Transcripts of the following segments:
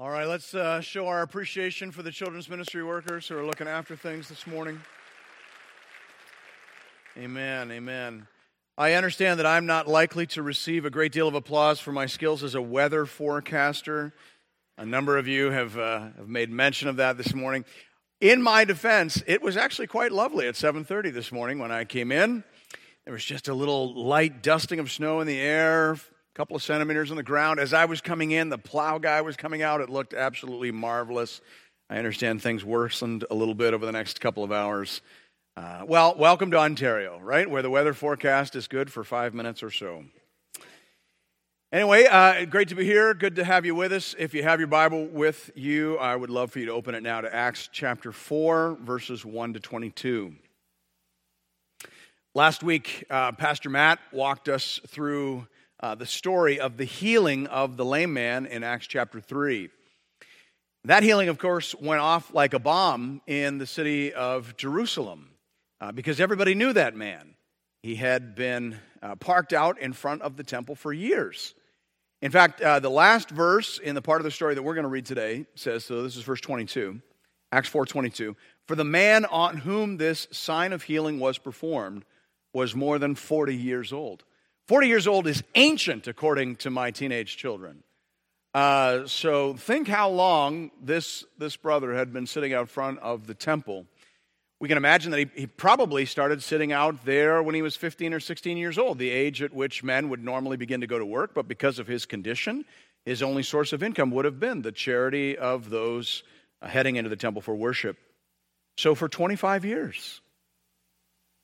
All right, let's uh, show our appreciation for the children's ministry workers who are looking after things this morning. Amen, amen. I understand that I'm not likely to receive a great deal of applause for my skills as a weather forecaster. A number of you have, uh, have made mention of that this morning. In my defense, it was actually quite lovely at 7:30 this morning when I came in. There was just a little light dusting of snow in the air, couple of centimeters on the ground. As I was coming in, the plow guy was coming out. It looked absolutely marvelous. I understand things worsened a little bit over the next couple of hours. Uh, well, welcome to Ontario, right? Where the weather forecast is good for five minutes or so. Anyway, uh, great to be here. Good to have you with us. If you have your Bible with you, I would love for you to open it now to Acts chapter 4, verses 1 to 22. Last week, uh, Pastor Matt walked us through uh, the story of the healing of the lame man in Acts chapter 3. That healing, of course, went off like a bomb in the city of Jerusalem uh, because everybody knew that man. He had been uh, parked out in front of the temple for years. In fact, uh, the last verse in the part of the story that we're going to read today says so this is verse 22, Acts 4:22. For the man on whom this sign of healing was performed was more than 40 years old. 40 years old is ancient, according to my teenage children. Uh, so think how long this, this brother had been sitting out front of the temple. We can imagine that he, he probably started sitting out there when he was 15 or 16 years old, the age at which men would normally begin to go to work, but because of his condition, his only source of income would have been the charity of those uh, heading into the temple for worship. So for 25 years,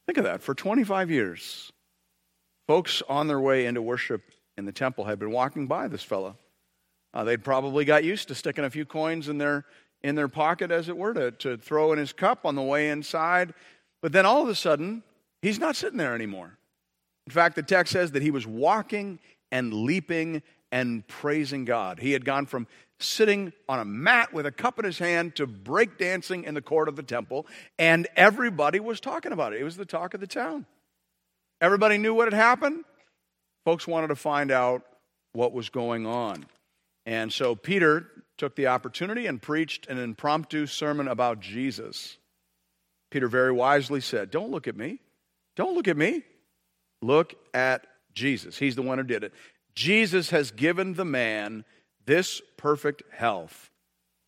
think of that, for 25 years, Folks on their way into worship in the temple had been walking by this fellow. Uh, they'd probably got used to sticking a few coins in their, in their pocket, as it were, to, to throw in his cup on the way inside. But then all of a sudden, he's not sitting there anymore. In fact, the text says that he was walking and leaping and praising God. He had gone from sitting on a mat with a cup in his hand to break dancing in the court of the temple, and everybody was talking about it. It was the talk of the town. Everybody knew what had happened. Folks wanted to find out what was going on. And so Peter took the opportunity and preached an impromptu sermon about Jesus. Peter very wisely said, Don't look at me. Don't look at me. Look at Jesus. He's the one who did it. Jesus has given the man this perfect health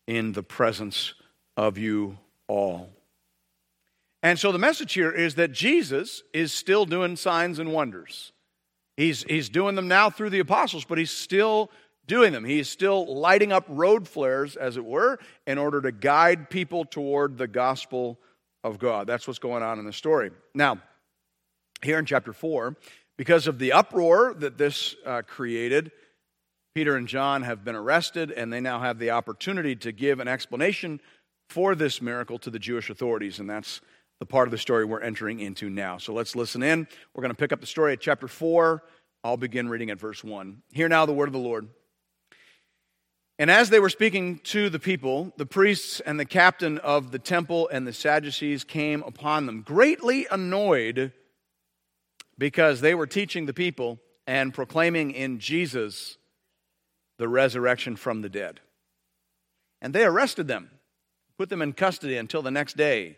in the presence of you all. And so the message here is that Jesus is still doing signs and wonders. He's, he's doing them now through the apostles, but he's still doing them. He's still lighting up road flares, as it were, in order to guide people toward the gospel of God. That's what's going on in the story. Now, here in chapter 4, because of the uproar that this uh, created, Peter and John have been arrested, and they now have the opportunity to give an explanation for this miracle to the Jewish authorities, and that's the part of the story we're entering into now. So let's listen in. We're going to pick up the story at chapter 4. I'll begin reading at verse 1. Hear now the word of the Lord. And as they were speaking to the people, the priests and the captain of the temple and the Sadducees came upon them, greatly annoyed because they were teaching the people and proclaiming in Jesus the resurrection from the dead. And they arrested them, put them in custody until the next day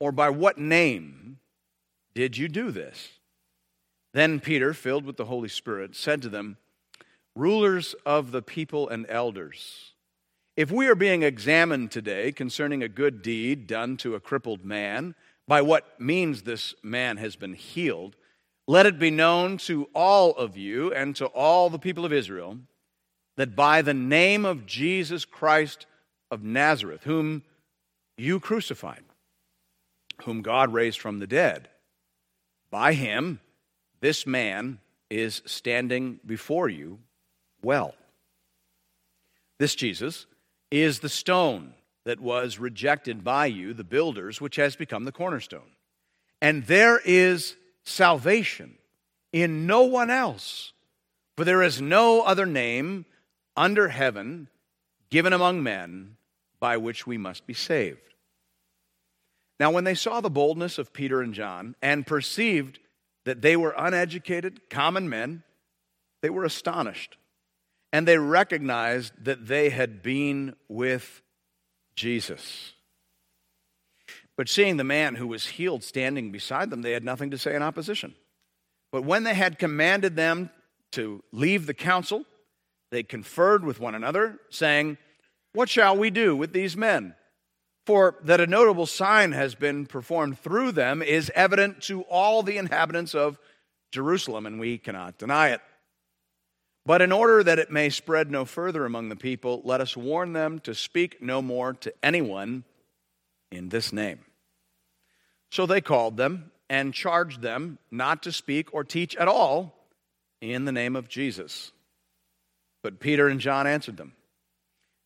or by what name did you do this? Then Peter, filled with the Holy Spirit, said to them, Rulers of the people and elders, if we are being examined today concerning a good deed done to a crippled man, by what means this man has been healed, let it be known to all of you and to all the people of Israel that by the name of Jesus Christ of Nazareth, whom you crucified, whom God raised from the dead. By him, this man is standing before you well. This Jesus, is the stone that was rejected by you, the builders, which has become the cornerstone. And there is salvation in no one else, for there is no other name under heaven given among men by which we must be saved. Now, when they saw the boldness of Peter and John and perceived that they were uneducated, common men, they were astonished. And they recognized that they had been with Jesus. But seeing the man who was healed standing beside them, they had nothing to say in opposition. But when they had commanded them to leave the council, they conferred with one another, saying, What shall we do with these men? For that a notable sign has been performed through them is evident to all the inhabitants of Jerusalem, and we cannot deny it. But in order that it may spread no further among the people, let us warn them to speak no more to anyone in this name. So they called them and charged them not to speak or teach at all in the name of Jesus. But Peter and John answered them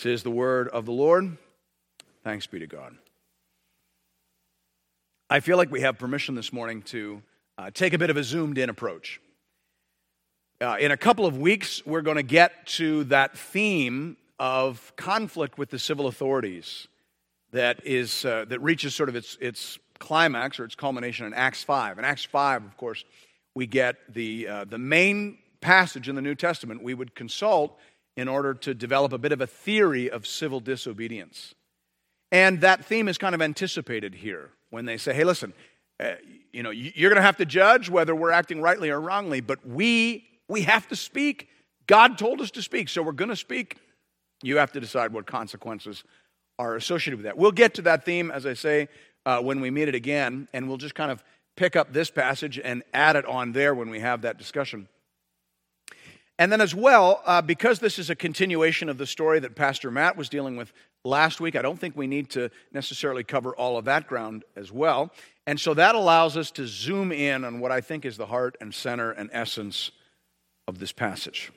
This is the word of the Lord. Thanks be to God. I feel like we have permission this morning to uh, take a bit of a zoomed in approach. Uh, in a couple of weeks, we're going to get to that theme of conflict with the civil authorities that, is, uh, that reaches sort of its, its climax or its culmination in Acts 5. In Acts 5, of course, we get the, uh, the main passage in the New Testament we would consult in order to develop a bit of a theory of civil disobedience. And that theme is kind of anticipated here when they say, hey, listen, uh, you know, you're going to have to judge whether we're acting rightly or wrongly, but we, we have to speak. God told us to speak, so we're going to speak. You have to decide what consequences are associated with that. We'll get to that theme, as I say, uh, when we meet it again, and we'll just kind of pick up this passage and add it on there when we have that discussion. And then, as well, uh, because this is a continuation of the story that Pastor Matt was dealing with last week, I don't think we need to necessarily cover all of that ground as well. And so that allows us to zoom in on what I think is the heart and center and essence of this passage.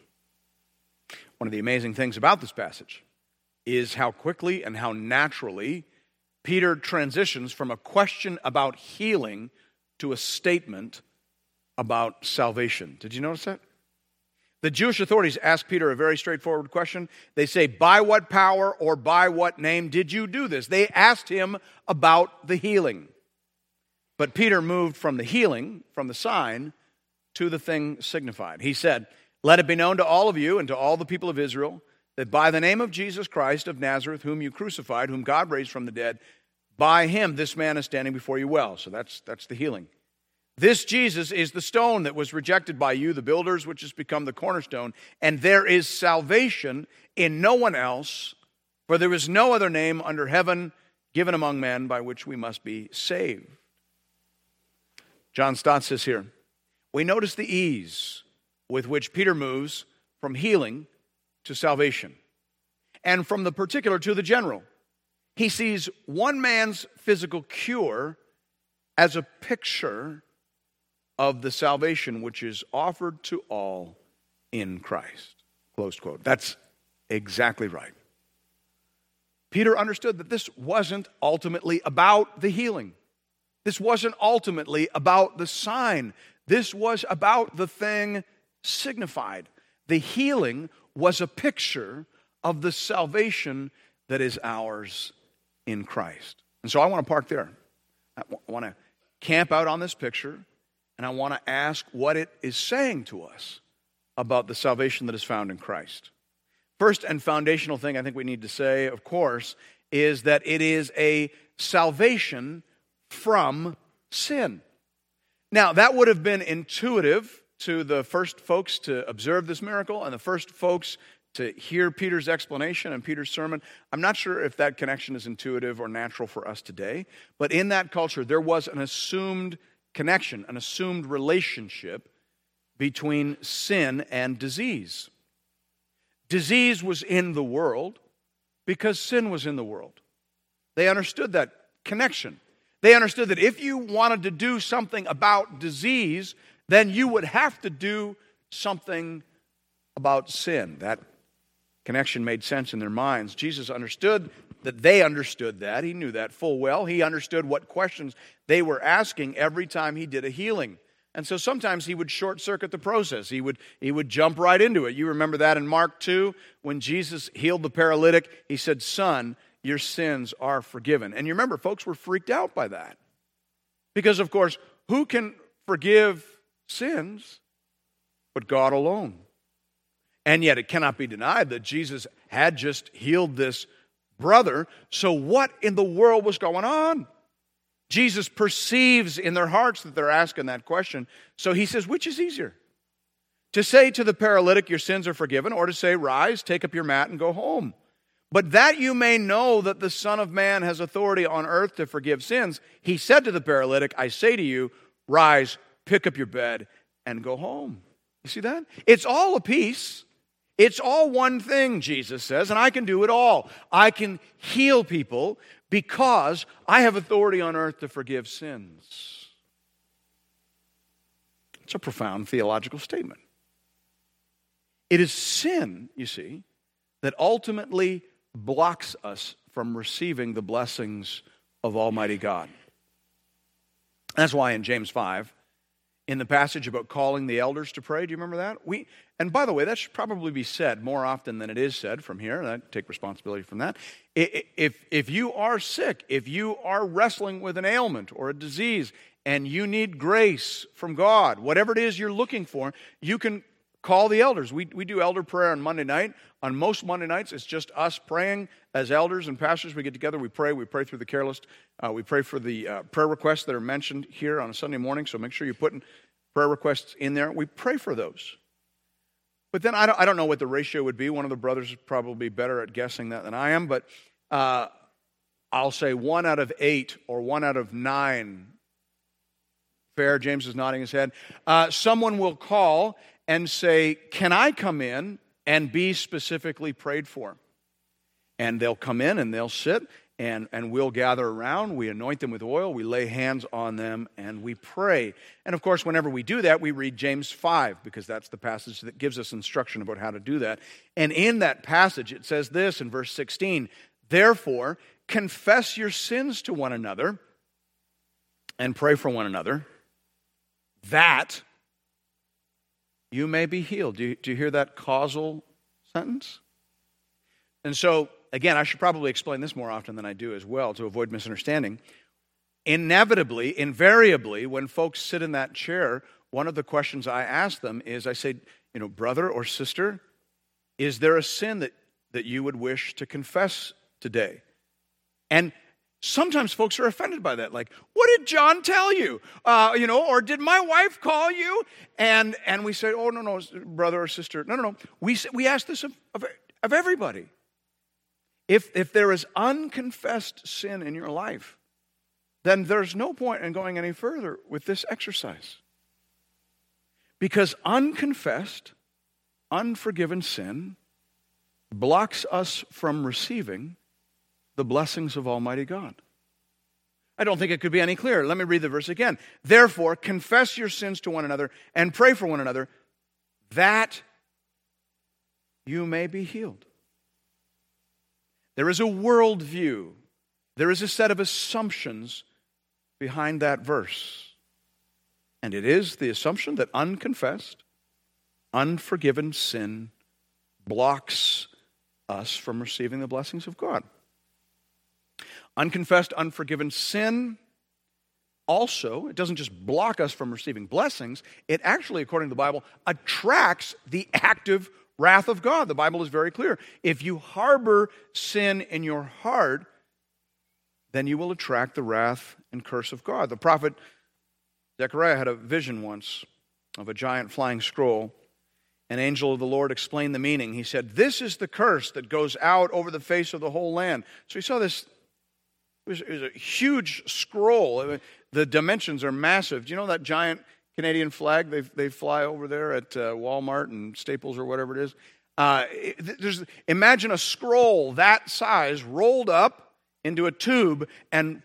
One of the amazing things about this passage is how quickly and how naturally Peter transitions from a question about healing to a statement about salvation. Did you notice that? The Jewish authorities ask Peter a very straightforward question. They say, By what power or by what name did you do this? They asked him about the healing. But Peter moved from the healing, from the sign, to the thing signified. He said, Let it be known to all of you and to all the people of Israel that by the name of Jesus Christ of Nazareth, whom you crucified, whom God raised from the dead, by him this man is standing before you well. So that's, that's the healing. This Jesus is the stone that was rejected by you, the builders, which has become the cornerstone. And there is salvation in no one else, for there is no other name under heaven given among men by which we must be saved. John Stott says here we notice the ease with which Peter moves from healing to salvation, and from the particular to the general. He sees one man's physical cure as a picture of the salvation which is offered to all in Christ. Close quote. That's exactly right. Peter understood that this wasn't ultimately about the healing. This wasn't ultimately about the sign. This was about the thing signified. The healing was a picture of the salvation that is ours in Christ. And so I want to park there. I want to camp out on this picture and I want to ask what it is saying to us about the salvation that is found in Christ. First and foundational thing I think we need to say, of course, is that it is a salvation from sin. Now, that would have been intuitive to the first folks to observe this miracle and the first folks to hear Peter's explanation and Peter's sermon. I'm not sure if that connection is intuitive or natural for us today, but in that culture, there was an assumed connection, an assumed relationship between sin and disease. Disease was in the world because sin was in the world. They understood that connection. They understood that if you wanted to do something about disease, then you would have to do something about sin. That connection made sense in their minds. Jesus understood that they understood that. He knew that full well. He understood what questions they were asking every time he did a healing. And so sometimes he would short circuit the process. He would, he would jump right into it. You remember that in Mark 2 when Jesus healed the paralytic. He said, Son, your sins are forgiven. And you remember, folks were freaked out by that. Because, of course, who can forgive sins but God alone? And yet, it cannot be denied that Jesus had just healed this brother. So, what in the world was going on? Jesus perceives in their hearts that they're asking that question. So he says, Which is easier? To say to the paralytic, Your sins are forgiven, or to say, Rise, take up your mat, and go home. But that you may know that the Son of Man has authority on earth to forgive sins, he said to the paralytic, I say to you, Rise, pick up your bed, and go home. You see that? It's all a piece. It's all one thing, Jesus says, and I can do it all. I can heal people because I have authority on earth to forgive sins. It's a profound theological statement. It is sin, you see, that ultimately blocks us from receiving the blessings of Almighty God. That's why in James 5, in the passage about calling the elders to pray. Do you remember that? We, and by the way, that should probably be said more often than it is said from here. I take responsibility from that. If, if you are sick, if you are wrestling with an ailment or a disease, and you need grace from God, whatever it is you're looking for, you can call the elders. We, we do elder prayer on Monday night. On most Monday nights, it's just us praying as elders and pastors. We get together, we pray, we pray through the care list, uh, we pray for the uh, prayer requests that are mentioned here on a Sunday morning. So make sure you're putting prayer requests in there. We pray for those. But then I don't, I don't know what the ratio would be. One of the brothers is probably better at guessing that than I am, but uh, I'll say one out of eight or one out of nine. Fair, James is nodding his head. Uh, someone will call and say, Can I come in and be specifically prayed for? And they'll come in and they'll sit and, and we'll gather around. We anoint them with oil, we lay hands on them, and we pray. And of course, whenever we do that, we read James 5 because that's the passage that gives us instruction about how to do that. And in that passage, it says this in verse 16 Therefore, confess your sins to one another and pray for one another that you may be healed. Do you, do you hear that causal sentence? And so, again, I should probably explain this more often than I do as well to avoid misunderstanding. Inevitably, invariably, when folks sit in that chair, one of the questions I ask them is I say, you know, brother or sister, is there a sin that, that you would wish to confess today? And Sometimes folks are offended by that. Like, what did John tell you? Uh, you know, or did my wife call you? And, and we say, oh, no, no, brother or sister. No, no, no. We, we ask this of, of, of everybody. If, if there is unconfessed sin in your life, then there's no point in going any further with this exercise. Because unconfessed, unforgiven sin blocks us from receiving the blessings of Almighty God. I don't think it could be any clearer. Let me read the verse again. Therefore, confess your sins to one another and pray for one another that you may be healed. There is a worldview, there is a set of assumptions behind that verse. And it is the assumption that unconfessed, unforgiven sin blocks us from receiving the blessings of God. Unconfessed, unforgiven sin also, it doesn't just block us from receiving blessings, it actually, according to the Bible, attracts the active wrath of God. The Bible is very clear. If you harbor sin in your heart, then you will attract the wrath and curse of God. The prophet Zechariah had a vision once of a giant flying scroll, an angel of the Lord explained the meaning. He said, This is the curse that goes out over the face of the whole land. So he saw this, it was, it was a huge scroll. The dimensions are massive. Do you know that giant Canadian flag they, they fly over there at uh, Walmart and Staples or whatever it is? Uh, there's, imagine a scroll that size rolled up into a tube and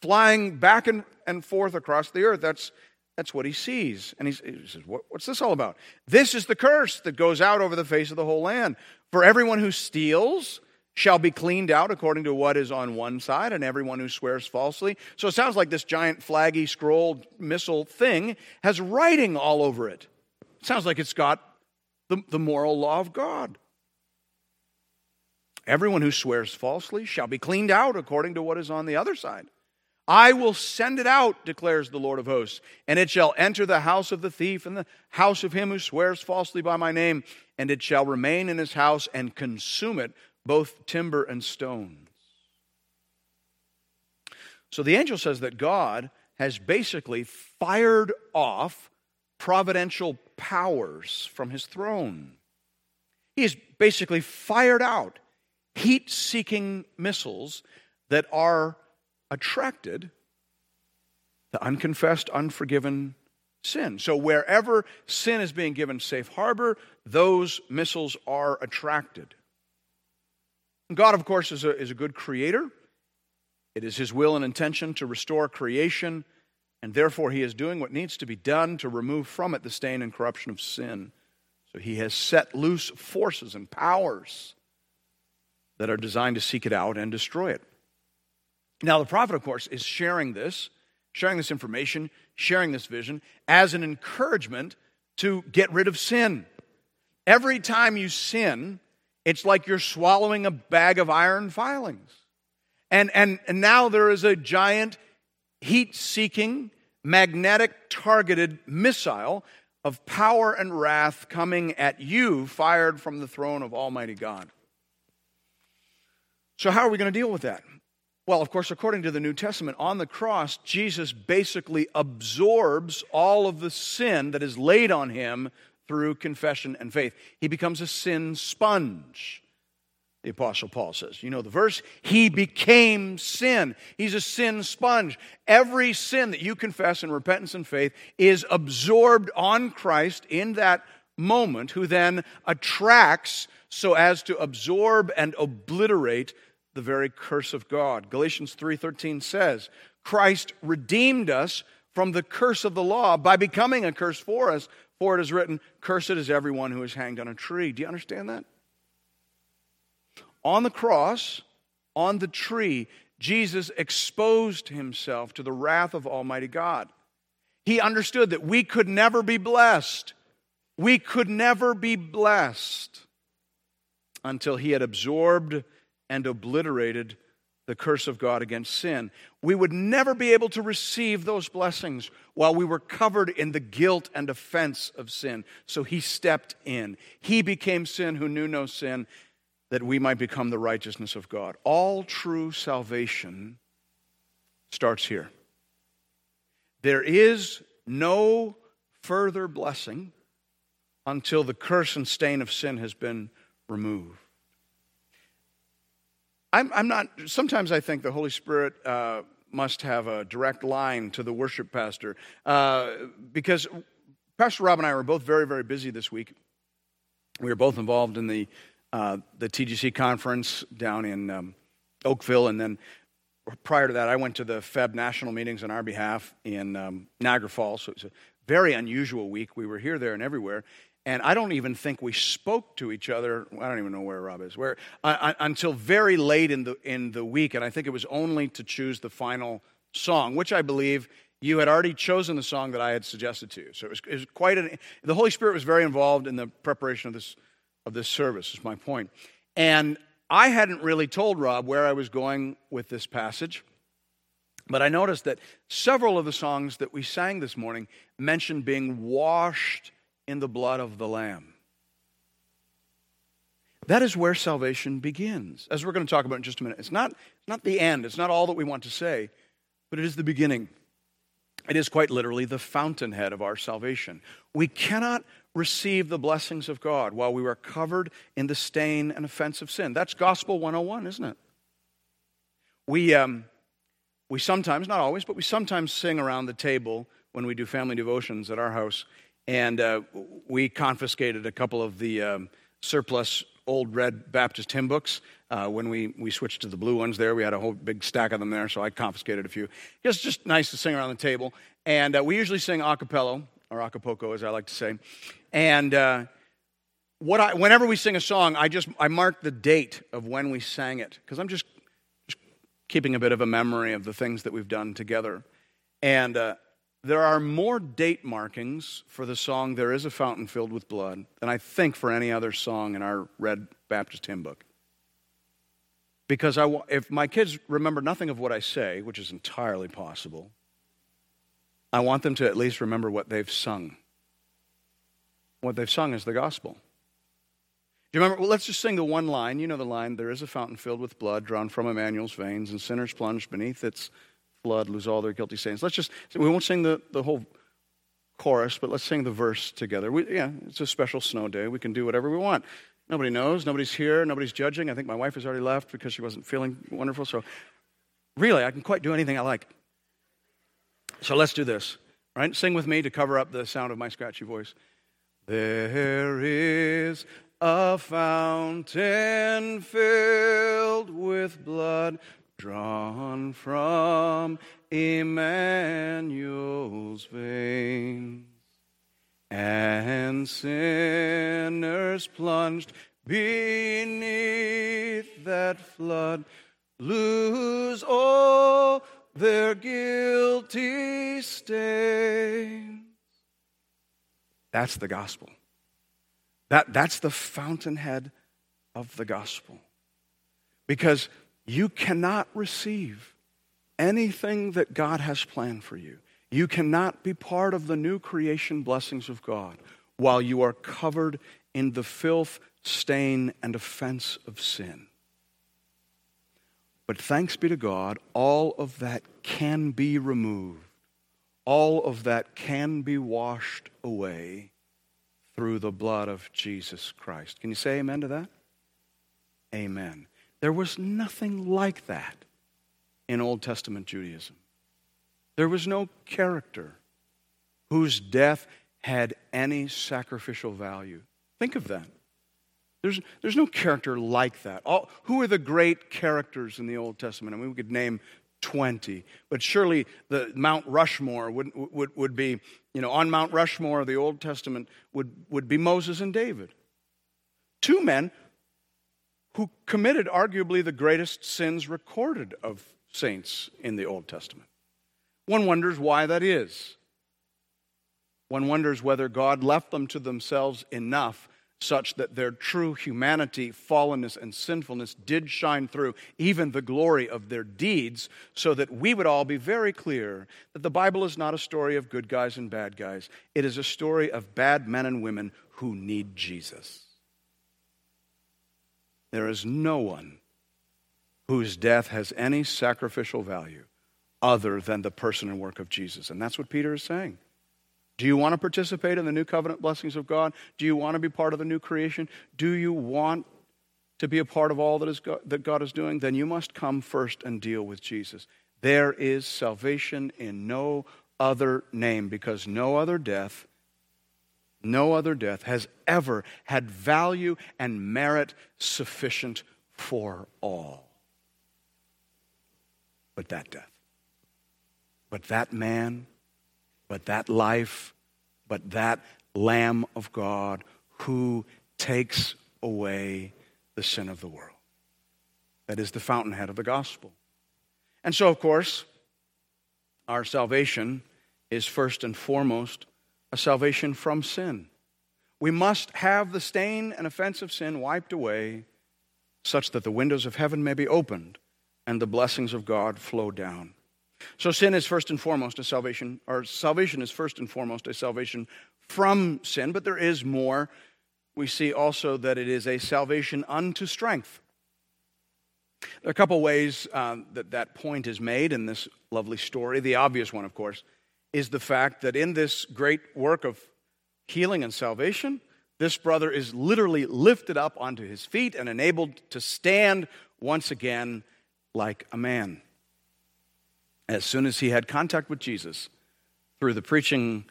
flying back and, and forth across the earth. That's, that's what he sees. And he says, what, What's this all about? This is the curse that goes out over the face of the whole land. For everyone who steals shall be cleaned out according to what is on one side, and everyone who swears falsely. So it sounds like this giant flaggy scroll missile thing has writing all over it. It sounds like it's got the, the moral law of God. Everyone who swears falsely shall be cleaned out according to what is on the other side. I will send it out, declares the Lord of hosts, and it shall enter the house of the thief and the house of him who swears falsely by my name, and it shall remain in his house and consume it, both timber and stones. So the angel says that God has basically fired off providential powers from his throne. He has basically fired out heat seeking missiles that are attracted to unconfessed, unforgiven sin. So wherever sin is being given safe harbor, those missiles are attracted. God, of course, is a, is a good creator. It is his will and intention to restore creation, and therefore he is doing what needs to be done to remove from it the stain and corruption of sin. So he has set loose forces and powers that are designed to seek it out and destroy it. Now, the prophet, of course, is sharing this, sharing this information, sharing this vision as an encouragement to get rid of sin. Every time you sin, it's like you're swallowing a bag of iron filings. And, and, and now there is a giant heat seeking, magnetic targeted missile of power and wrath coming at you, fired from the throne of Almighty God. So, how are we going to deal with that? Well, of course, according to the New Testament, on the cross, Jesus basically absorbs all of the sin that is laid on him through confession and faith. He becomes a sin sponge, the Apostle Paul says. You know the verse? He became sin. He's a sin sponge. Every sin that you confess in repentance and faith is absorbed on Christ in that moment, who then attracts so as to absorb and obliterate the very curse of God. Galatians 3:13 says, Christ redeemed us from the curse of the law by becoming a curse for us, for it is written, cursed is everyone who is hanged on a tree. Do you understand that? On the cross, on the tree, Jesus exposed himself to the wrath of Almighty God. He understood that we could never be blessed. We could never be blessed until he had absorbed and obliterated the curse of God against sin. We would never be able to receive those blessings while we were covered in the guilt and offense of sin. So he stepped in. He became sin who knew no sin, that we might become the righteousness of God. All true salvation starts here. There is no further blessing until the curse and stain of sin has been removed. I'm, I'm not, sometimes I think the Holy Spirit uh, must have a direct line to the worship pastor uh, because Pastor Rob and I were both very, very busy this week. We were both involved in the, uh, the TGC conference down in um, Oakville, and then prior to that, I went to the FEB national meetings on our behalf in um, Niagara Falls. So it was a very unusual week. We were here, there, and everywhere. And I don't even think we spoke to each other. I don't even know where Rob is. Where uh, until very late in the in the week, and I think it was only to choose the final song, which I believe you had already chosen the song that I had suggested to you. So it was, it was quite an. The Holy Spirit was very involved in the preparation of this of this service. Is my point. And I hadn't really told Rob where I was going with this passage. But I noticed that several of the songs that we sang this morning mentioned being washed in the blood of the Lamb. That is where salvation begins, as we're going to talk about in just a minute. It's not, not the end, it's not all that we want to say, but it is the beginning. It is quite literally the fountainhead of our salvation. We cannot receive the blessings of God while we are covered in the stain and offense of sin. That's Gospel 101, isn't it? We, um, we sometimes, not always, but we sometimes sing around the table when we do family devotions at our house. And uh, we confiscated a couple of the um, surplus old red Baptist hymn books. Uh, when we, we switched to the blue ones there, we had a whole big stack of them there, so I confiscated a few. It's just nice to sing around the table. And uh, we usually sing a cappella, or acapulco, as I like to say. And uh, what I, whenever we sing a song, I just I mark the date of when we sang it, because I'm just keeping a bit of a memory of the things that we've done together. And uh, there are more date markings for the song There is a Fountain Filled with Blood than I think for any other song in our Red Baptist hymn book. Because I, if my kids remember nothing of what I say, which is entirely possible, I want them to at least remember what they've sung. What they've sung is the gospel. Do you remember? Well, let's just sing the one line. You know the line There is a fountain filled with blood drawn from Emmanuel's veins, and sinners plunged beneath its flood lose all their guilty stains. Let's just, we won't sing the, the whole chorus, but let's sing the verse together. We, yeah, it's a special snow day. We can do whatever we want. Nobody knows. Nobody's here. Nobody's judging. I think my wife has already left because she wasn't feeling wonderful. So, really, I can quite do anything I like. So, let's do this. Right? Sing with me to cover up the sound of my scratchy voice. There is a fountain filled with blood drawn from Emmanuel's veins, and sinners plunged beneath that flood lose all their guilty stains. That's the gospel. That, that's the fountainhead of the gospel. Because you cannot receive anything that God has planned for you. You cannot be part of the new creation blessings of God while you are covered in the filth, stain, and offense of sin. But thanks be to God, all of that can be removed. All of that can be washed away through the blood of Jesus Christ. Can you say amen to that? Amen. There was nothing like that in Old Testament Judaism. There was no character whose death had any sacrificial value. Think of that. There's, there's no character like that. All, who are the great characters in the Old Testament? I mean, we could name 20. But surely the Mount Rushmore would, would, would be, you know, on Mount Rushmore the Old Testament would, would be Moses and David. Two men who committed arguably the greatest sins recorded of saints in the Old Testament. One wonders why that is. One wonders whether God left them to themselves enough such that their true humanity, fallenness, and sinfulness did shine through, even the glory of their deeds, so that we would all be very clear that the Bible is not a story of good guys and bad guys. It is a story of bad men and women who need Jesus. There is no one whose death has any sacrificial value other than the person and work of Jesus. And that's what Peter is saying. Do you want to participate in the new covenant blessings of God? Do you want to be part of the new creation? Do you want to be a part of all that, is God, that God is doing? Then you must come first and deal with Jesus. There is salvation in no other name because no other death, no other death has ever had value and merit sufficient for all. But that death, but that man but that life, but that Lamb of God who takes away the sin of the world. That is the fountainhead of the gospel. And so, of course, our salvation is first and foremost a salvation from sin. We must have the stain and offense of sin wiped away such that the windows of heaven may be opened and the blessings of God flow down. So sin is first and foremost a salvation, or salvation is first and foremost a salvation from sin, but there is more. We see also that it is a salvation unto strength. There are a couple ways uh, that that point is made in this lovely story. The obvious one, of course, is the fact that in this great work of healing and salvation, this brother is literally lifted up onto his feet and enabled to stand once again like a man. As soon as he had contact with Jesus through the preaching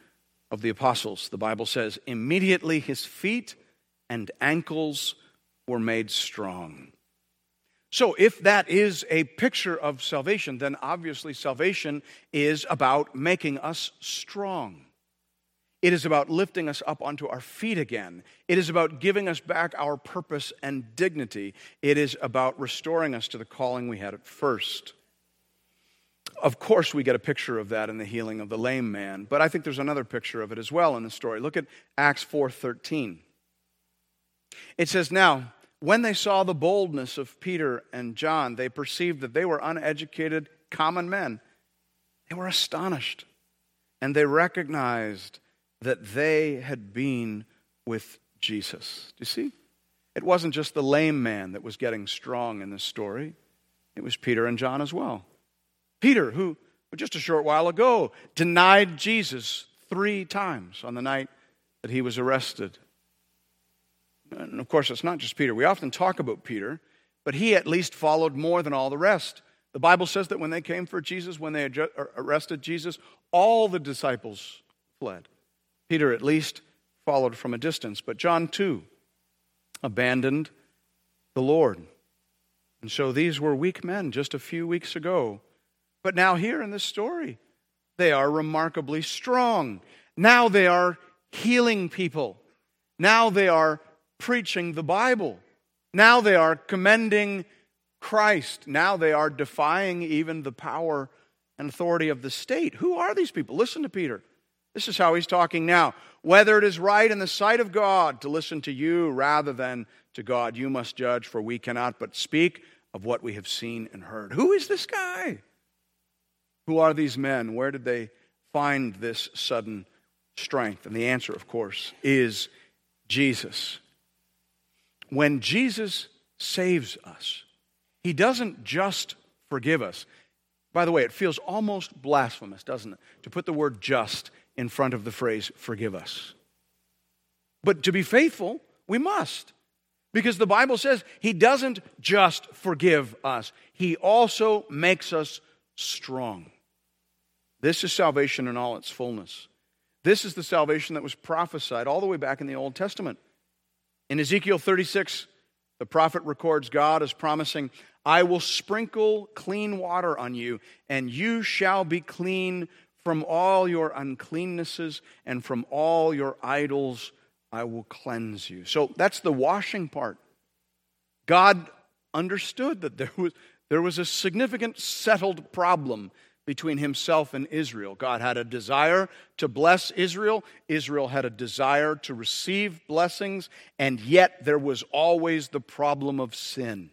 of the apostles, the Bible says, immediately his feet and ankles were made strong. So, if that is a picture of salvation, then obviously salvation is about making us strong. It is about lifting us up onto our feet again. It is about giving us back our purpose and dignity. It is about restoring us to the calling we had at first. Of course, we get a picture of that in the healing of the lame man, but I think there's another picture of it as well in the story. Look at Acts 4:13. It says, "Now, when they saw the boldness of Peter and John, they perceived that they were uneducated, common men. They were astonished, and they recognized that they had been with Jesus. Do you see? It wasn't just the lame man that was getting strong in this story, it was Peter and John as well. Peter, who just a short while ago denied Jesus three times on the night that he was arrested. And of course, it's not just Peter. We often talk about Peter, but he at least followed more than all the rest. The Bible says that when they came for Jesus, when they arrested Jesus, all the disciples fled. Peter at least followed from a distance, but John too abandoned the Lord. And so these were weak men just a few weeks ago. But now, here in this story, they are remarkably strong. Now they are healing people. Now they are preaching the Bible. Now they are commending Christ. Now they are defying even the power and authority of the state. Who are these people? Listen to Peter. This is how he's talking now. Whether it is right in the sight of God to listen to you rather than to God, you must judge, for we cannot but speak of what we have seen and heard. Who is this guy? Who are these men? Where did they find this sudden strength? And the answer, of course, is Jesus when Jesus saves us, he doesn't just forgive us. By the way, it feels almost blasphemous, doesn't it, to put the word just in front of the phrase forgive us. But to be faithful, we must. Because the Bible says he doesn't just forgive us, he also makes us strong. This is salvation in all its fullness. This is the salvation that was prophesied all the way back in the Old Testament. In Ezekiel 36, the prophet records God as promising, I will sprinkle clean water on you, and you shall be clean from all your uncleannesses, and from all your idols I will cleanse you. So that's the washing part. God understood that there was, there was a significant settled problem between himself and Israel. God had a desire to bless Israel, Israel had a desire to receive blessings, and yet there was always the problem of sin.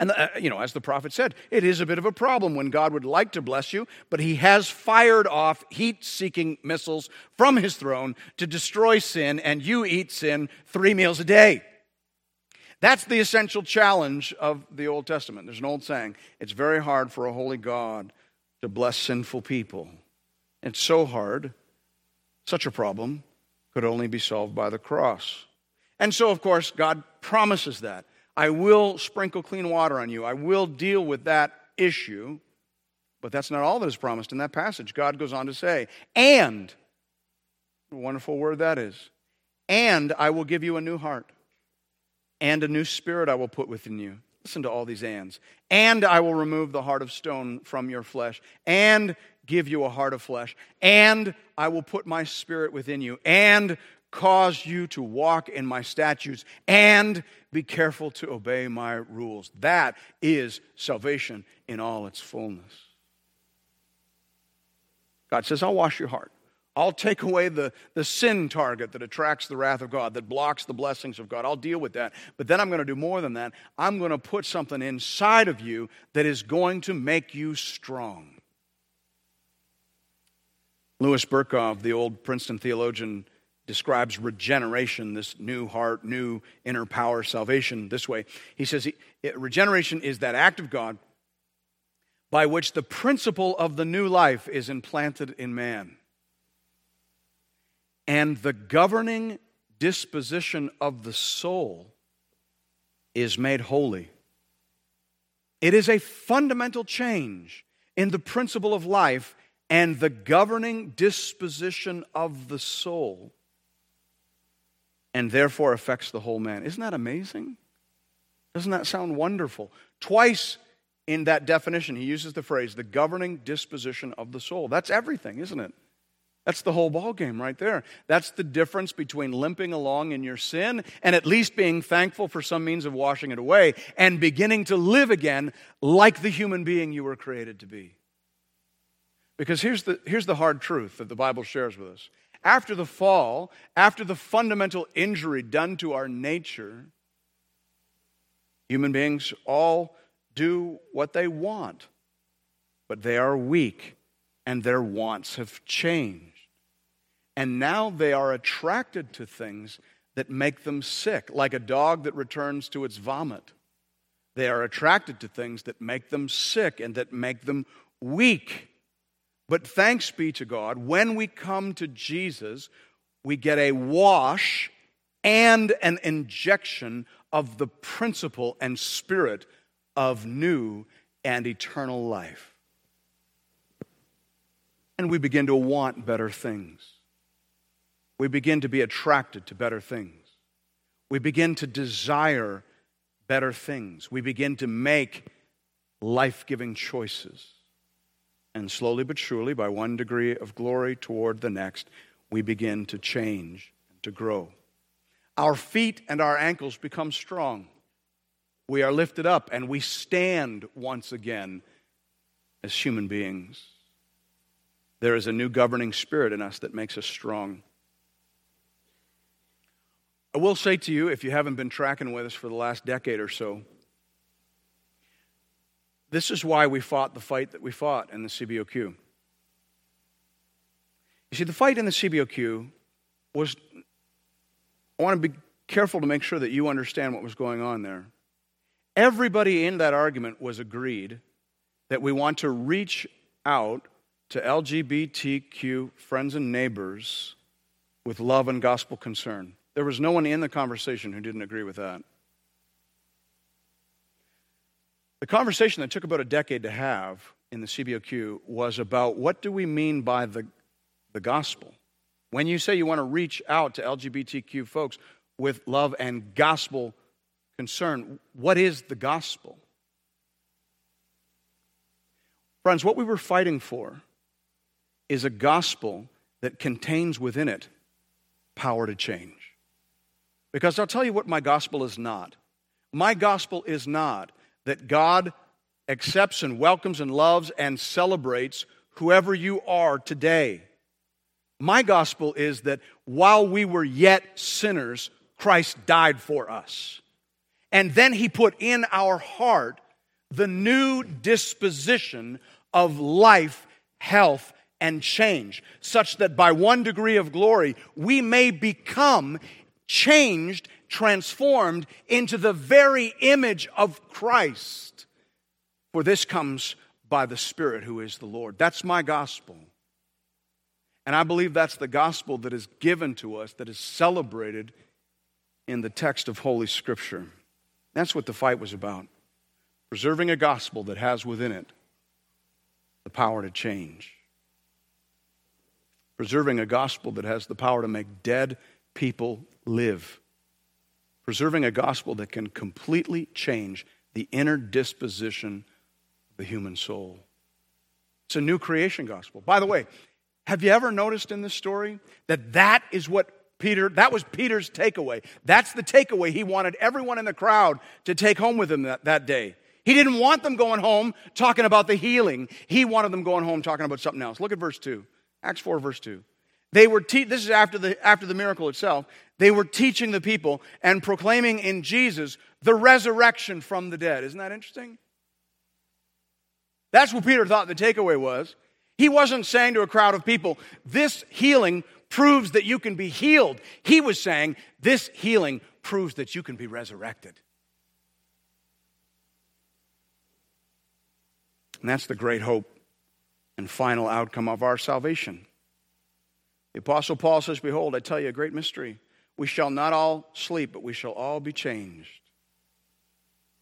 And, uh, you know, as the prophet said, it is a bit of a problem when God would like to bless you, but he has fired off heat seeking missiles from his throne to destroy sin, and you eat sin three meals a day. That's the essential challenge of the Old Testament. There's an old saying it's very hard for a holy God to bless sinful people. It's so hard, such a problem could only be solved by the cross. And so, of course, God promises that. I will sprinkle clean water on you, I will deal with that issue. But that's not all that is promised in that passage. God goes on to say, and, wonderful word that is, and I will give you a new heart and a new spirit I will put within you. Listen to all these ands. And I will remove the heart of stone from your flesh, and give you a heart of flesh. And I will put my spirit within you, and cause you to walk in my statutes, and be careful to obey my rules. That is salvation in all its fullness. God says, I'll wash your heart. I'll take away the, the sin target that attracts the wrath of God, that blocks the blessings of God. I'll deal with that. But then I'm going to do more than that. I'm going to put something inside of you that is going to make you strong. Louis Berkhof, the old Princeton theologian, describes regeneration, this new heart, new inner power, salvation, this way. He says regeneration is that act of God by which the principle of the new life is implanted in man. And the governing disposition of the soul is made holy. It is a fundamental change in the principle of life and the governing disposition of the soul, and therefore affects the whole man. Isn't that amazing? Doesn't that sound wonderful? Twice in that definition, he uses the phrase, the governing disposition of the soul. That's everything, isn't it? That's the whole ballgame right there. That's the difference between limping along in your sin and at least being thankful for some means of washing it away and beginning to live again like the human being you were created to be. Because here's the, here's the hard truth that the Bible shares with us. After the fall, after the fundamental injury done to our nature, human beings all do what they want, but they are weak and their wants have changed. And now they are attracted to things that make them sick, like a dog that returns to its vomit. They are attracted to things that make them sick and that make them weak. But thanks be to God, when we come to Jesus, we get a wash and an injection of the principle and spirit of new and eternal life. And we begin to want better things we begin to be attracted to better things. We begin to desire better things. We begin to make life giving choices. And slowly but surely, by one degree of glory toward the next, we begin to change and to grow. Our feet and our ankles become strong. We are lifted up and we stand once again as human beings. There is a new governing spirit in us that makes us strong. I will say to you, if you haven't been tracking with us for the last decade or so, this is why we fought the fight that we fought in the CBOQ. You see, the fight in the CBOQ was, I want to be careful to make sure that you understand what was going on there. Everybody in that argument was agreed that we want to reach out to LGBTQ friends and neighbors with love and gospel concern. There was no one in the conversation who didn't agree with that. The conversation that took about a decade to have in the CBOQ was about what do we mean by the, the gospel? When you say you want to reach out to LGBTQ folks with love and gospel concern, what is the gospel? Friends, what we were fighting for is a gospel that contains within it power to change. Because I'll tell you what my gospel is not. My gospel is not that God accepts and welcomes and loves and celebrates whoever you are today. My gospel is that while we were yet sinners, Christ died for us. And then he put in our heart the new disposition of life, health, and change, such that by one degree of glory, we may become changed, transformed into the very image of Christ. For this comes by the Spirit who is the Lord. That's my gospel. And I believe that's the gospel that is given to us, that is celebrated in the text of Holy Scripture. That's what the fight was about preserving a gospel that has within it the power to change. Preserving a gospel that has the power to make dead people live. Preserving a gospel that can completely change the inner disposition of the human soul. It's a new creation gospel. By the way, have you ever noticed in this story that that is what Peter, that was Peter's takeaway. That's the takeaway he wanted everyone in the crowd to take home with him that, that day. He didn't want them going home talking about the healing. He wanted them going home talking about something else. Look at verse 2. Acts 4, verse 2. They were te- this is after the, after the miracle itself. They were teaching the people and proclaiming in Jesus the resurrection from the dead. Isn't that interesting? That's what Peter thought the takeaway was. He wasn't saying to a crowd of people, This healing proves that you can be healed. He was saying, This healing proves that you can be resurrected. And that's the great hope and final outcome of our salvation. The Apostle Paul says, Behold, I tell you a great mystery. We shall not all sleep, but we shall all be changed.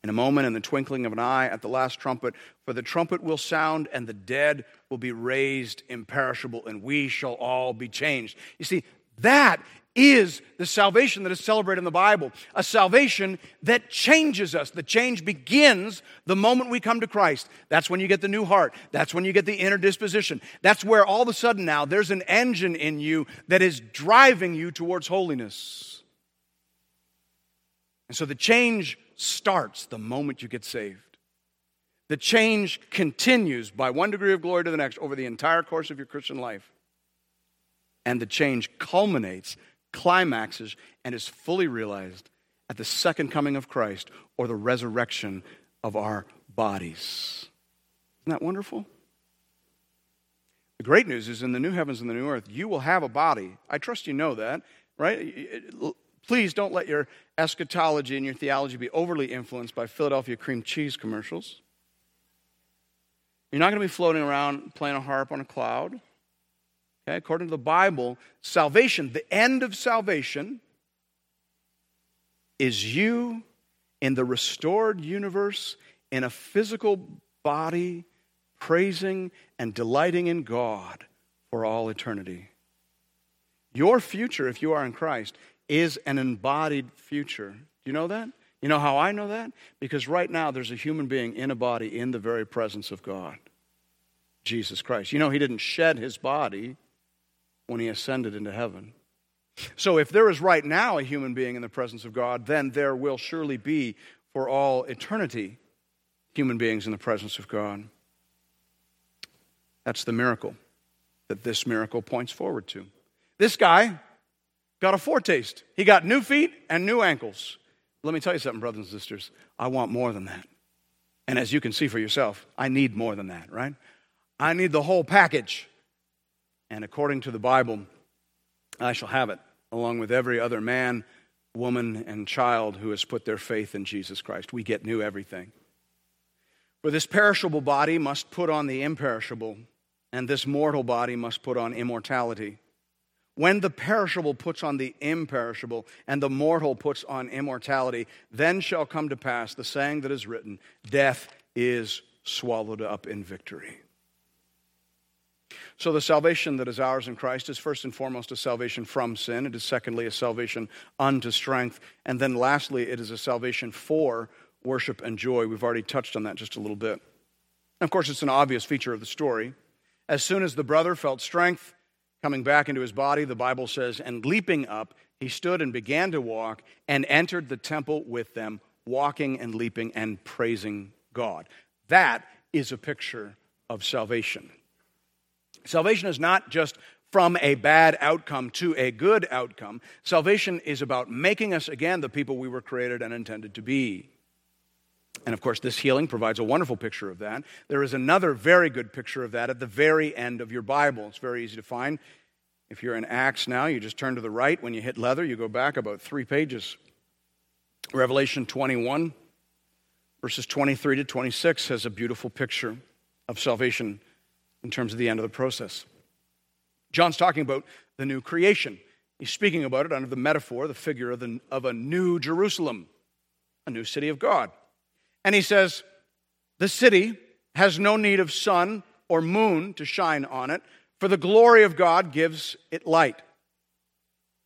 In a moment, in the twinkling of an eye, at the last trumpet, for the trumpet will sound, and the dead will be raised imperishable, and we shall all be changed. You see, that is the salvation that is celebrated in the Bible. A salvation that changes us. The change begins the moment we come to Christ. That's when you get the new heart. That's when you get the inner disposition. That's where all of a sudden now there's an engine in you that is driving you towards holiness. And so the change starts the moment you get saved. The change continues by one degree of glory to the next over the entire course of your Christian life. And the change culminates climaxes and is fully realized at the second coming of Christ or the resurrection of our bodies. Isn't that wonderful? The great news is in the new heavens and the new earth, you will have a body. I trust you know that, right? Please don't let your eschatology and your theology be overly influenced by Philadelphia cream cheese commercials. You're not going to be floating around playing a harp on a cloud. Okay, according to the Bible, salvation, the end of salvation, is you in the restored universe in a physical body praising and delighting in God for all eternity. Your future, if you are in Christ, is an embodied future. Do you know that? You know how I know that? Because right now there's a human being in a body in the very presence of God, Jesus Christ. You know, he didn't shed his body, when he ascended into heaven. So, if there is right now a human being in the presence of God, then there will surely be for all eternity human beings in the presence of God. That's the miracle that this miracle points forward to. This guy got a foretaste. He got new feet and new ankles. Let me tell you something, brothers and sisters. I want more than that. And as you can see for yourself, I need more than that, right? I need the whole package. And according to the Bible, I shall have it, along with every other man, woman, and child who has put their faith in Jesus Christ. We get new everything. For this perishable body must put on the imperishable, and this mortal body must put on immortality. When the perishable puts on the imperishable, and the mortal puts on immortality, then shall come to pass the saying that is written Death is swallowed up in victory. So, the salvation that is ours in Christ is first and foremost a salvation from sin. It is secondly a salvation unto strength. And then lastly, it is a salvation for worship and joy. We've already touched on that just a little bit. Of course, it's an obvious feature of the story. As soon as the brother felt strength coming back into his body, the Bible says, and leaping up, he stood and began to walk and entered the temple with them, walking and leaping and praising God. That is a picture of salvation. Salvation is not just from a bad outcome to a good outcome. Salvation is about making us again the people we were created and intended to be. And of course, this healing provides a wonderful picture of that. There is another very good picture of that at the very end of your Bible. It's very easy to find. If you're in Acts now, you just turn to the right. When you hit leather, you go back about three pages. Revelation 21, verses 23 to 26, has a beautiful picture of salvation in terms of the end of the process. John's talking about the new creation. He's speaking about it under the metaphor, the figure of, the, of a new Jerusalem, a new city of God. And he says, The city has no need of sun or moon to shine on it, for the glory of God gives it light,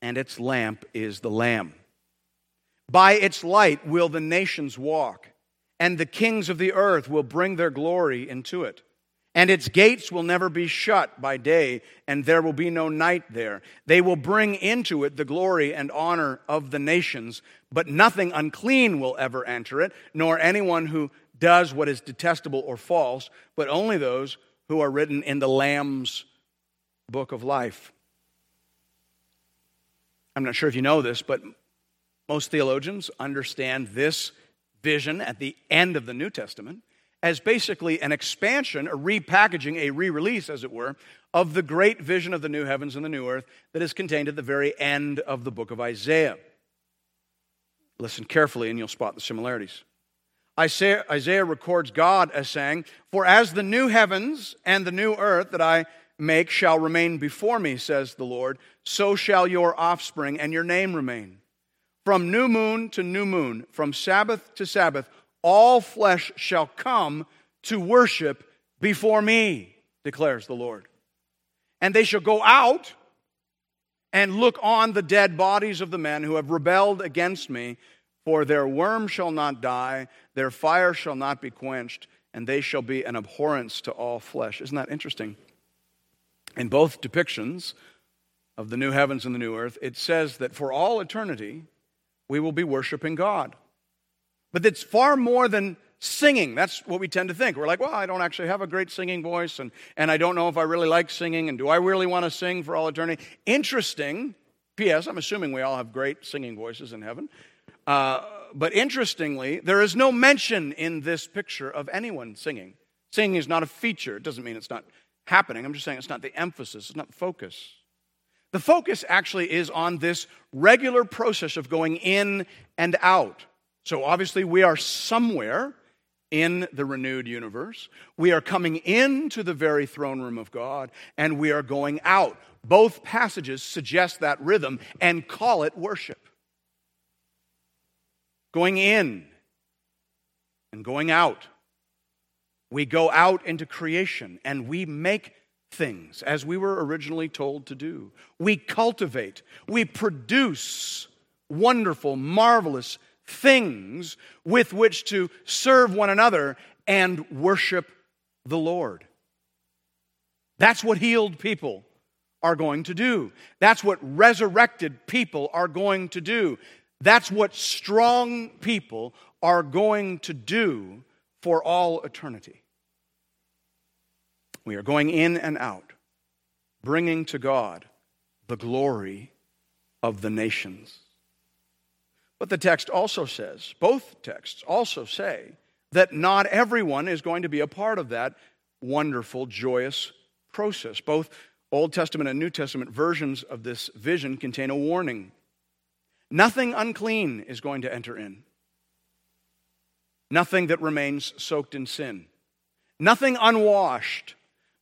and its lamp is the Lamb. By its light will the nations walk, and the kings of the earth will bring their glory into it and its gates will never be shut by day, and there will be no night there. They will bring into it the glory and honor of the nations, but nothing unclean will ever enter it, nor anyone who does what is detestable or false, but only those who are written in the Lamb's book of life. I'm not sure if you know this, but most theologians understand this vision at the end of the New Testament as basically an expansion, a repackaging, a re release, as it were, of the great vision of the new heavens and the new earth that is contained at the very end of the book of Isaiah. Listen carefully and you'll spot the similarities. Isaiah, Isaiah records God as saying, For as the new heavens and the new earth that I make shall remain before me, says the Lord, so shall your offspring and your name remain. From new moon to new moon, from Sabbath to Sabbath, all flesh shall come to worship before me, declares the Lord. And they shall go out and look on the dead bodies of the men who have rebelled against me, for their worm shall not die, their fire shall not be quenched, and they shall be an abhorrence to all flesh. Isn't that interesting? In both depictions of the new heavens and the new earth, it says that for all eternity, we will be worshiping God. But it's far more than singing. That's what we tend to think. We're like, well, I don't actually have a great singing voice, and, and I don't know if I really like singing, and do I really want to sing for all eternity? Interesting. P.S., I'm assuming we all have great singing voices in heaven. Uh, but interestingly, there is no mention in this picture of anyone singing. Singing is not a feature. It doesn't mean it's not happening. I'm just saying it's not the emphasis, it's not the focus. The focus actually is on this regular process of going in and out. So obviously, we are somewhere in the renewed universe. We are coming into the very throne room of God, and we are going out. Both passages suggest that rhythm and call it worship. Going in and going out. We go out into creation and we make things as we were originally told to do. We cultivate, we produce wonderful, marvelous things with which to serve one another and worship the Lord. That's what healed people are going to do. That's what resurrected people are going to do. That's what strong people are going to do for all eternity. We are going in and out, bringing to God the glory of the nations. But the text also says, both texts also say, that not everyone is going to be a part of that wonderful, joyous process. Both Old Testament and New Testament versions of this vision contain a warning. Nothing unclean is going to enter in, nothing that remains soaked in sin, nothing unwashed,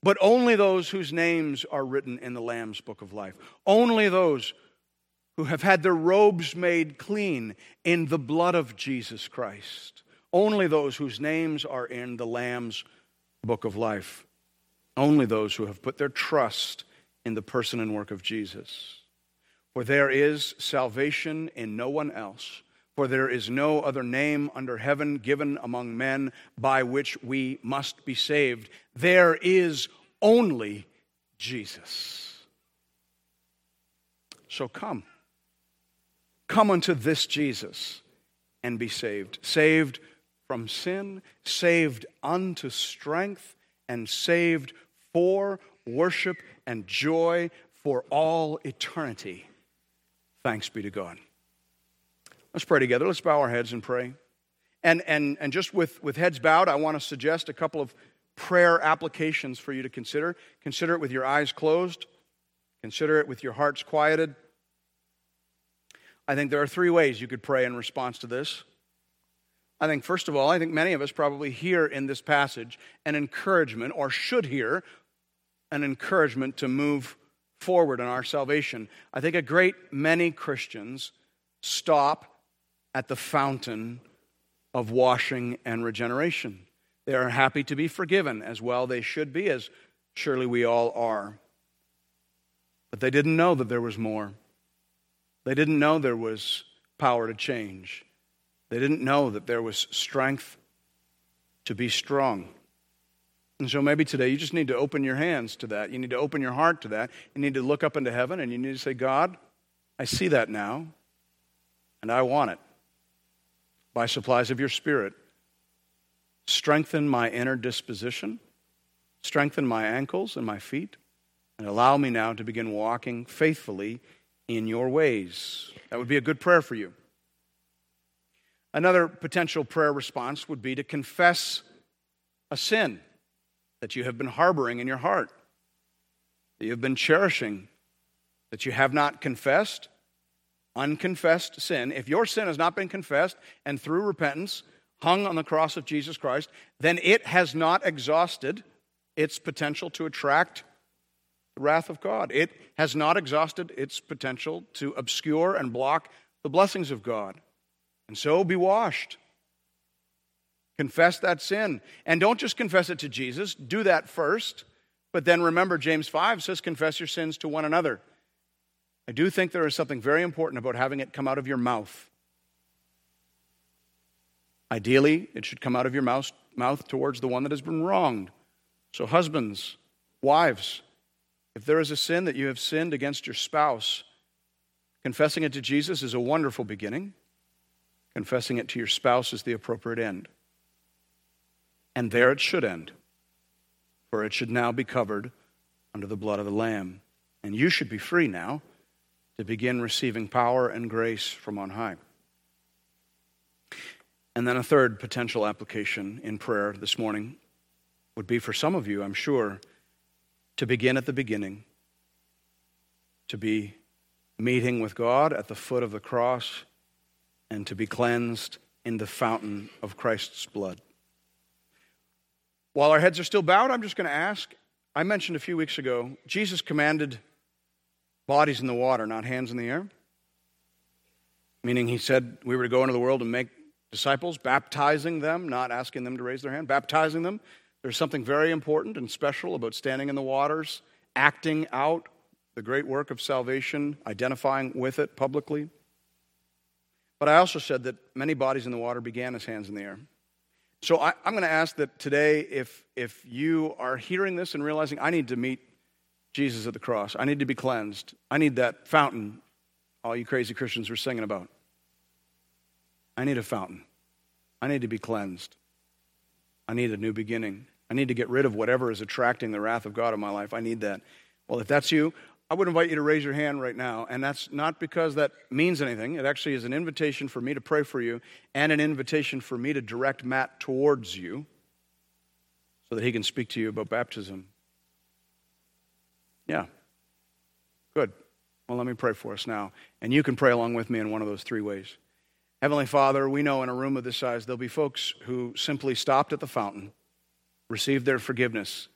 but only those whose names are written in the Lamb's book of life. Only those who have had their robes made clean in the blood of Jesus Christ. Only those whose names are in the Lamb's book of life. Only those who have put their trust in the person and work of Jesus. For there is salvation in no one else, for there is no other name under heaven given among men by which we must be saved. There is only Jesus. So come. Come unto this Jesus and be saved. Saved from sin, saved unto strength, and saved for worship and joy for all eternity. Thanks be to God. Let's pray together. Let's bow our heads and pray. And, and, and just with, with heads bowed, I want to suggest a couple of prayer applications for you to consider. Consider it with your eyes closed, consider it with your hearts quieted. I think there are three ways you could pray in response to this. I think, first of all, I think many of us probably hear in this passage an encouragement, or should hear an encouragement to move forward in our salvation. I think a great many Christians stop at the fountain of washing and regeneration. They are happy to be forgiven, as well they should be, as surely we all are. But they didn't know that there was more. They didn't know there was power to change. They didn't know that there was strength to be strong. And so maybe today you just need to open your hands to that. You need to open your heart to that. You need to look up into heaven and you need to say, God, I see that now, and I want it. By supplies of your Spirit, strengthen my inner disposition, strengthen my ankles and my feet, and allow me now to begin walking faithfully in your ways. That would be a good prayer for you. Another potential prayer response would be to confess a sin that you have been harboring in your heart, that you've been cherishing, that you have not confessed. Unconfessed sin. If your sin has not been confessed and through repentance hung on the cross of Jesus Christ, then it has not exhausted its potential to attract wrath of God. It has not exhausted its potential to obscure and block the blessings of God. And so be washed. Confess that sin. And don't just confess it to Jesus, do that first. But then remember, James 5 says, confess your sins to one another. I do think there is something very important about having it come out of your mouth. Ideally, it should come out of your mouth, mouth towards the one that has been wronged. So, husbands, wives, if there is a sin that you have sinned against your spouse, confessing it to Jesus is a wonderful beginning. Confessing it to your spouse is the appropriate end. And there it should end, for it should now be covered under the blood of the Lamb. And you should be free now to begin receiving power and grace from on high. And then a third potential application in prayer this morning would be for some of you, I'm sure, to begin at the beginning, to be meeting with God at the foot of the cross, and to be cleansed in the fountain of Christ's blood. While our heads are still bowed, I'm just going to ask. I mentioned a few weeks ago, Jesus commanded bodies in the water, not hands in the air. Meaning, he said we were to go into the world and make disciples, baptizing them, not asking them to raise their hand, baptizing them. There's something very important and special about standing in the waters, acting out the great work of salvation, identifying with it publicly. But I also said that many bodies in the water began as hands in the air. So I, am going to ask that today, if, if you are hearing this and realizing I need to meet Jesus at the cross. I need to be cleansed. I need that fountain all you crazy Christians were singing about. I need a fountain. I need to be cleansed. I need a new beginning. I need to get rid of whatever is attracting the wrath of God in my life. I need that. Well, if that's you, I would invite you to raise your hand right now. And that's not because that means anything. It actually is an invitation for me to pray for you and an invitation for me to direct Matt towards you so that he can speak to you about baptism. Yeah. Good. Well, let me pray for us now. And you can pray along with me in one of those three ways. Heavenly Father, we know in a room of this size, there'll be folks who simply stopped at the fountain, received their forgiveness,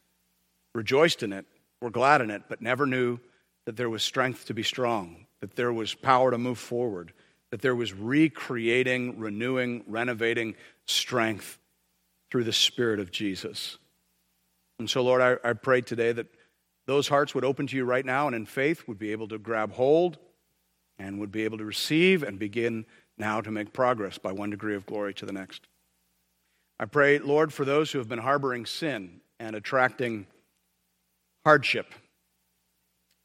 rejoiced in it, were glad in it, but never knew that there was strength to be strong, that there was power to move forward, that there was recreating, renewing, renovating strength through the Spirit of Jesus. And so, Lord, I, I pray today that those hearts would open to you right now and in faith would be able to grab hold and would be able to receive and begin now to make progress by one degree of glory to the next. I pray, Lord, for those who have been harboring sin and attracting hardship,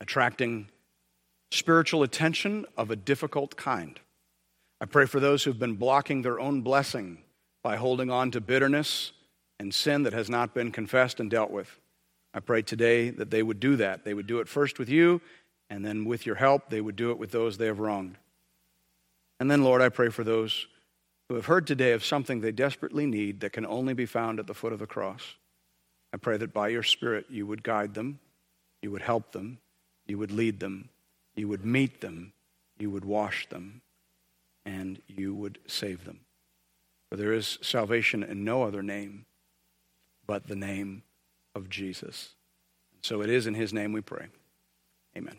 attracting spiritual attention of a difficult kind. I pray for those who've been blocking their own blessing by holding on to bitterness and sin that has not been confessed and dealt with. I pray today that they would do that. They would do it first with you, and then with your help, they would do it with those they have wronged. And then, Lord, I pray for those who have heard today of something they desperately need that can only be found at the foot of the cross. I pray that by your Spirit you would guide them, you would help them, you would lead them, you would meet them, you would wash them, and you would save them. For there is salvation in no other name but the name of Jesus. So it is in his name we pray. Amen.